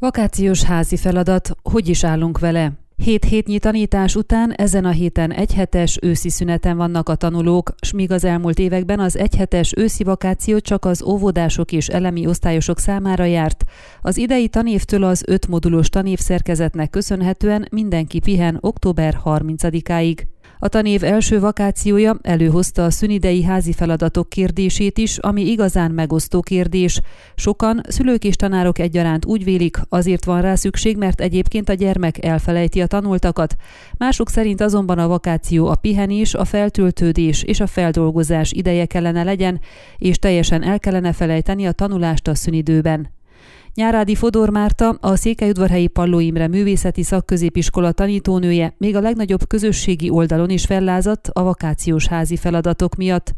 Vakációs házi feladat, hogy is állunk vele? Hét hétnyi tanítás után ezen a héten egyhetes őszi szüneten vannak a tanulók, s míg az elmúlt években az egyhetes őszi vakáció csak az óvodások és elemi osztályosok számára járt, az idei tanévtől az öt modulós tanév szerkezetnek köszönhetően mindenki pihen október 30-áig. A tanév első vakációja előhozta a szünidei házi feladatok kérdését is, ami igazán megosztó kérdés. Sokan, szülők és tanárok egyaránt úgy vélik, azért van rá szükség, mert egyébként a gyermek elfelejti a tanultakat. Mások szerint azonban a vakáció a pihenés, a feltöltődés és a feldolgozás ideje kellene legyen, és teljesen el kellene felejteni a tanulást a szünidőben. Nyárádi Fodor Márta, a Székelyudvarhelyi Palló Imre Művészeti Szakközépiskola tanítónője még a legnagyobb közösségi oldalon is fellázadt a vakációs házi feladatok miatt.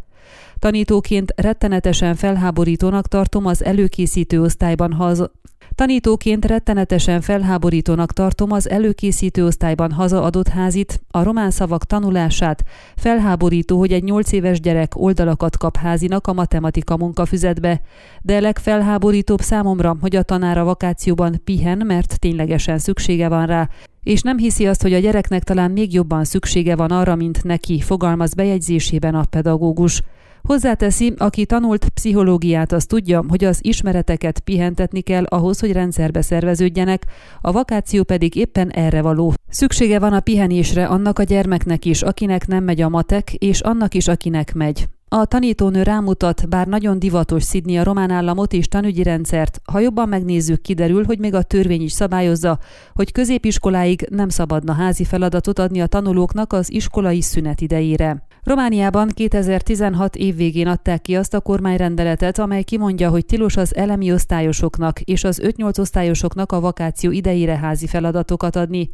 Tanítóként rettenetesen felháborítónak tartom az előkészítő osztályban haza, Tanítóként rettenetesen felháborítónak tartom az előkészítő osztályban hazaadott házit, a román szavak tanulását. Felháborító, hogy egy nyolc éves gyerek oldalakat kap házinak a matematika munkafüzetbe. De legfelháborítóbb számomra, hogy a tanár a vakációban pihen, mert ténylegesen szüksége van rá, és nem hiszi azt, hogy a gyereknek talán még jobban szüksége van arra, mint neki, fogalmaz bejegyzésében a pedagógus. Hozzáteszi, aki tanult pszichológiát, az tudja, hogy az ismereteket pihentetni kell ahhoz, hogy rendszerbe szerveződjenek, a vakáció pedig éppen erre való. Szüksége van a pihenésre annak a gyermeknek is, akinek nem megy a matek, és annak is, akinek megy. A tanítónő rámutat, bár nagyon divatos szidni a román államot és tanügyi rendszert, ha jobban megnézzük, kiderül, hogy még a törvény is szabályozza, hogy középiskoláig nem szabadna házi feladatot adni a tanulóknak az iskolai szünet idejére. Romániában 2016 év végén adták ki azt a kormányrendeletet, amely kimondja, hogy tilos az elemi osztályosoknak és az 5-8 osztályosoknak a vakáció idejére házi feladatokat adni.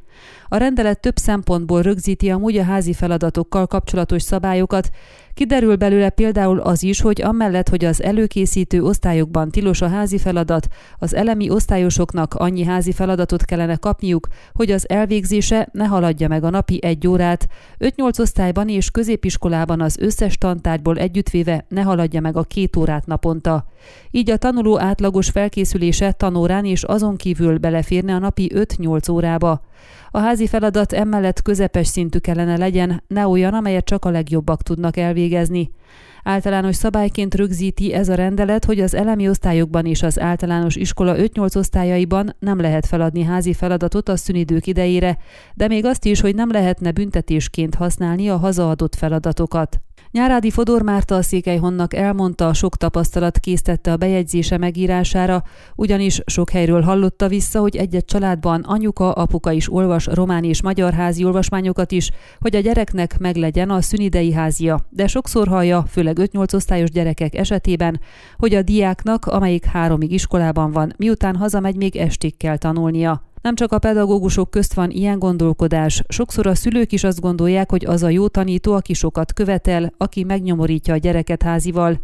A rendelet több szempontból rögzíti amúgy a házi feladatokkal kapcsolatos szabályokat, Kiderül belőle például az is, hogy amellett, hogy az előkészítő osztályokban tilos a házi feladat, az elemi osztályosoknak annyi házi feladatot kellene kapniuk, hogy az elvégzése ne haladja meg a napi egy órát, 5-8 osztályban és középiskolában az összes tantárgyból együttvéve ne haladja meg a két órát naponta. Így a tanuló átlagos felkészülése tanórán és azon kívül beleférne a napi 5-8 órába. A házi feladat emellett közepes szintű kellene legyen, ne olyan, amelyet csak a legjobbak tudnak elvégezni. Általános szabályként rögzíti ez a rendelet, hogy az elemi osztályokban és az általános iskola 5-8 osztályaiban nem lehet feladni házi feladatot a szünidők idejére, de még azt is, hogy nem lehetne büntetésként használni a hazaadott feladatokat. Nyárádi Fodor Márta a Székelyhonnak elmondta, sok tapasztalat késztette a bejegyzése megírására, ugyanis sok helyről hallotta vissza, hogy egy-egy családban anyuka, apuka is olvas román és magyar házi olvasmányokat is, hogy a gyereknek meglegyen a szünidei házia, de sokszor hallja, főleg 5-8 osztályos gyerekek esetében, hogy a diáknak, amelyik háromig iskolában van, miután hazamegy, még estig kell tanulnia. Nem csak a pedagógusok közt van ilyen gondolkodás, sokszor a szülők is azt gondolják, hogy az a jó tanító, aki sokat követel, aki megnyomorítja a gyereket házival.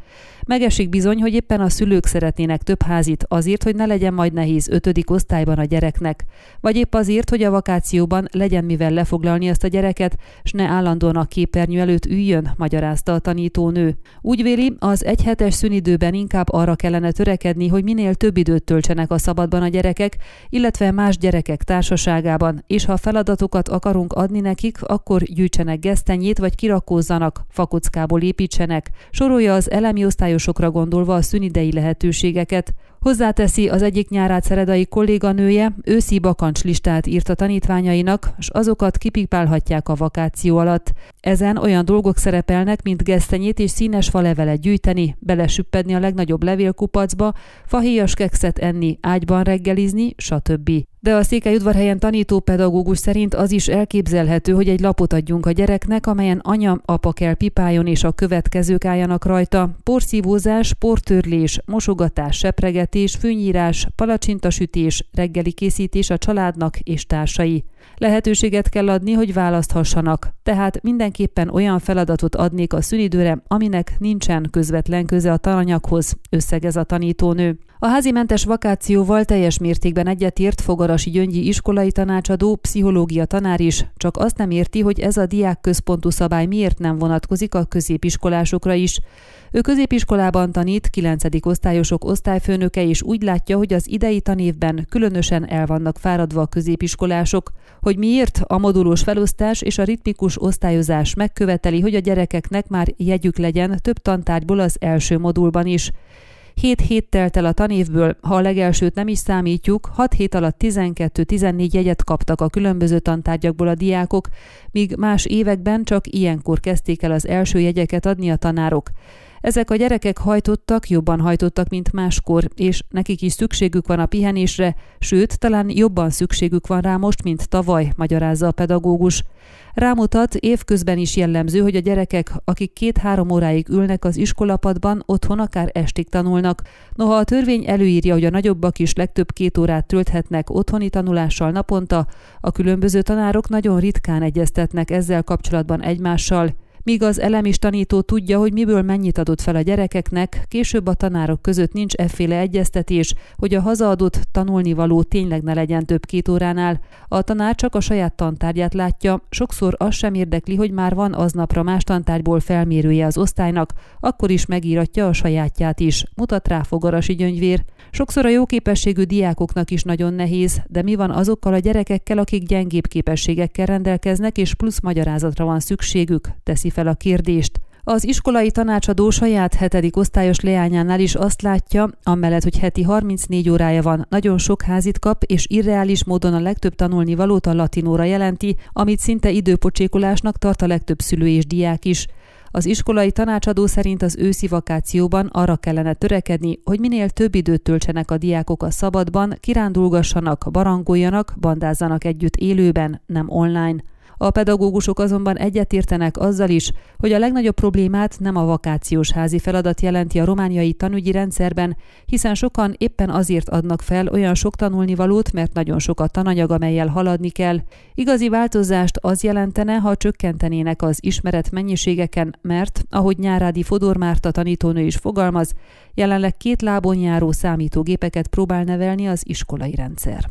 Megesik bizony, hogy éppen a szülők szeretnének több házit azért, hogy ne legyen majd nehéz ötödik osztályban a gyereknek, vagy épp azért, hogy a vakációban legyen mivel lefoglalni ezt a gyereket, s ne állandóan a képernyő előtt üljön, magyarázta a tanítónő. Úgy véli, az egyhetes szünidőben inkább arra kellene törekedni, hogy minél több időt töltsenek a szabadban a gyerekek, illetve más gyerekek társaságában, és ha feladatokat akarunk adni nekik, akkor gyűjtsenek gesztenyét, vagy kirakózzanak, fakockából építsenek. Sorolja az elemi osztályosokra gondolva a szünidei lehetőségeket. Hozzáteszi az egyik nyárát szeredai kolléganője, őszi bakancslistát írt a tanítványainak, és azokat kipipálhatják a vakáció alatt. Ezen olyan dolgok szerepelnek, mint gesztenyét és színes falevelet gyűjteni, belesüppedni a legnagyobb levélkupacba, fahéjas kekszet enni, ágyban reggelizni, stb. De a Székelyudvarhelyen tanító pedagógus szerint az is elképzelhető, hogy egy lapot adjunk a gyereknek, amelyen anya, apa kell pipáljon és a következők álljanak rajta. Porszívózás, portörlés, mosogatás, sepregetés, fűnyírás, palacsintasütés, reggeli készítés a családnak és társai. Lehetőséget kell adni, hogy választhassanak, tehát mindenképpen olyan feladatot adnék a szünidőre, aminek nincsen közvetlen köze a tananyaghoz, összegez a tanítónő. A házi mentes vakációval teljes mértékben egyetért Fogarasi Gyöngyi iskolai tanácsadó, pszichológia tanár is, csak azt nem érti, hogy ez a diák központú szabály miért nem vonatkozik a középiskolásokra is. Ő középiskolában tanít, 9. osztályosok osztályfőnöke, és úgy látja, hogy az idei tanévben különösen el vannak fáradva a középiskolások. Hogy miért a modulós felosztás és a ritmikus osztályozás megköveteli, hogy a gyerekeknek már jegyük legyen több tantárgyból az első modulban is. Hét hét telt el a tanévből, ha a legelsőt nem is számítjuk, 6 hét alatt 12-14 jegyet kaptak a különböző tantárgyakból a diákok, míg más években csak ilyenkor kezdték el az első jegyeket adni a tanárok. Ezek a gyerekek hajtottak, jobban hajtottak, mint máskor, és nekik is szükségük van a pihenésre, sőt, talán jobban szükségük van rá most, mint tavaly, magyarázza a pedagógus. Rámutat, évközben is jellemző, hogy a gyerekek, akik két-három óráig ülnek az iskolapadban, otthon akár estig tanulnak. Noha a törvény előírja, hogy a nagyobbak is legtöbb két órát tölthetnek otthoni tanulással naponta, a különböző tanárok nagyon ritkán egyeztetnek ezzel kapcsolatban egymással. Míg az elemis tanító tudja, hogy miből mennyit adott fel a gyerekeknek, később a tanárok között nincs efféle egyeztetés, hogy a hazaadott tanulnivaló tényleg ne legyen több két óránál. A tanár csak a saját tantárgyát látja, sokszor az sem érdekli, hogy már van aznapra más tantárgyból felmérője az osztálynak, akkor is megíratja a sajátját is, mutat rá Fogarasi gyöngyvér. Sokszor a jó képességű diákoknak is nagyon nehéz, de mi van azokkal a gyerekekkel, akik gyengébb képességekkel rendelkeznek, és plusz magyarázatra van szükségük, teszi fel a kérdést. Az iskolai tanácsadó saját hetedik osztályos leányánál is azt látja, amellett, hogy heti 34 órája van, nagyon sok házit kap, és irreális módon a legtöbb tanulni valót a latinóra jelenti, amit szinte időpocsékolásnak tart a legtöbb szülő és diák is. Az iskolai tanácsadó szerint az őszi vakációban arra kellene törekedni, hogy minél több időt töltsenek a diákok a szabadban, kirándulgassanak, barangoljanak, bandázzanak együtt élőben, nem online. A pedagógusok azonban egyetértenek azzal is, hogy a legnagyobb problémát nem a vakációs házi feladat jelenti a romániai tanügyi rendszerben, hiszen sokan éppen azért adnak fel olyan sok tanulnivalót, mert nagyon sok a tananyag, amelyel haladni kell. Igazi változást az jelentene, ha csökkentenének az ismeret mennyiségeken, mert, ahogy Nyárádi Fodor Márta tanítónő is fogalmaz, jelenleg két lábon járó számítógépeket próbál nevelni az iskolai rendszer.